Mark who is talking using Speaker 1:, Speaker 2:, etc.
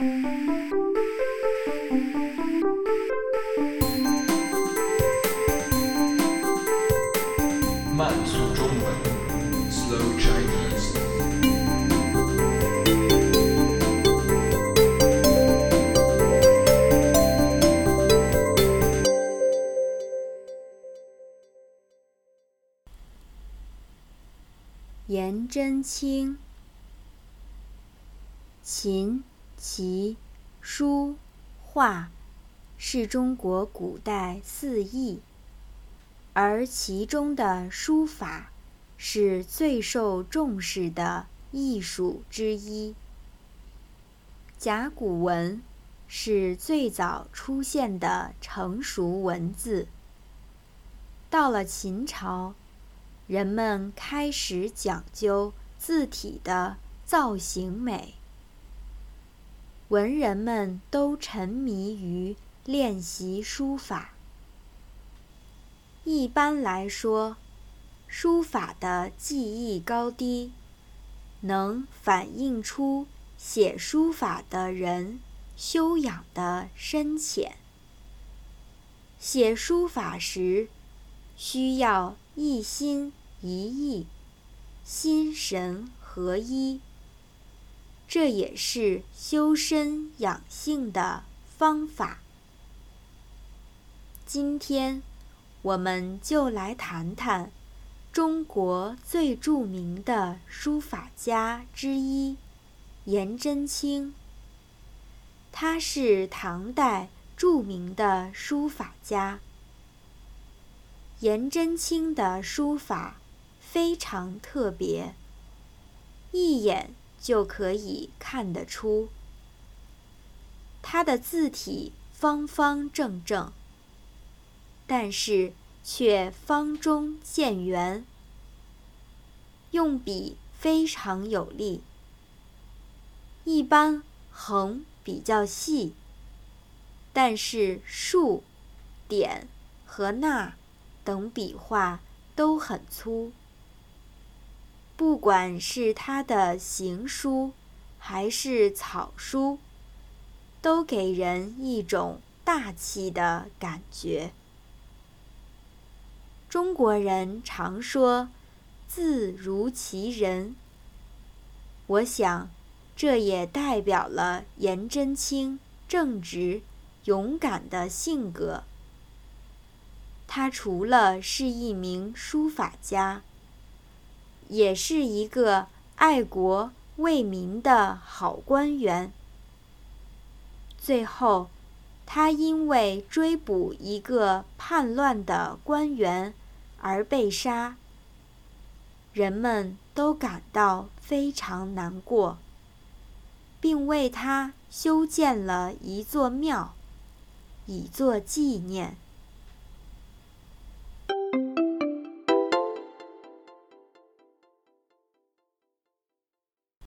Speaker 1: 慢速中文，Slow Chinese。
Speaker 2: 颜真卿，秦、其、书、画是中国古代四艺，而其中的书法是最受重视的艺术之一。甲骨文是最早出现的成熟文字。到了秦朝。人们开始讲究字体的造型美，文人们都沉迷于练习书法。一般来说，书法的技艺高低，能反映出写书法的人修养的深浅。写书法时，需要一心。一意，心神合一，这也是修身养性的方法。今天，我们就来谈谈中国最著名的书法家之一颜真卿。他是唐代著名的书法家。颜真卿的书法。非常特别，一眼就可以看得出。他的字体方方正正，但是却方中见圆，用笔非常有力。一般横比较细，但是竖、点和捺等笔画都很粗。不管是他的行书，还是草书，都给人一种大气的感觉。中国人常说“字如其人”，我想，这也代表了颜真卿正直、勇敢的性格。他除了是一名书法家。也是一个爱国为民的好官员。最后，他因为追捕一个叛乱的官员而被杀，人们都感到非常难过，并为他修建了一座庙，以作纪念。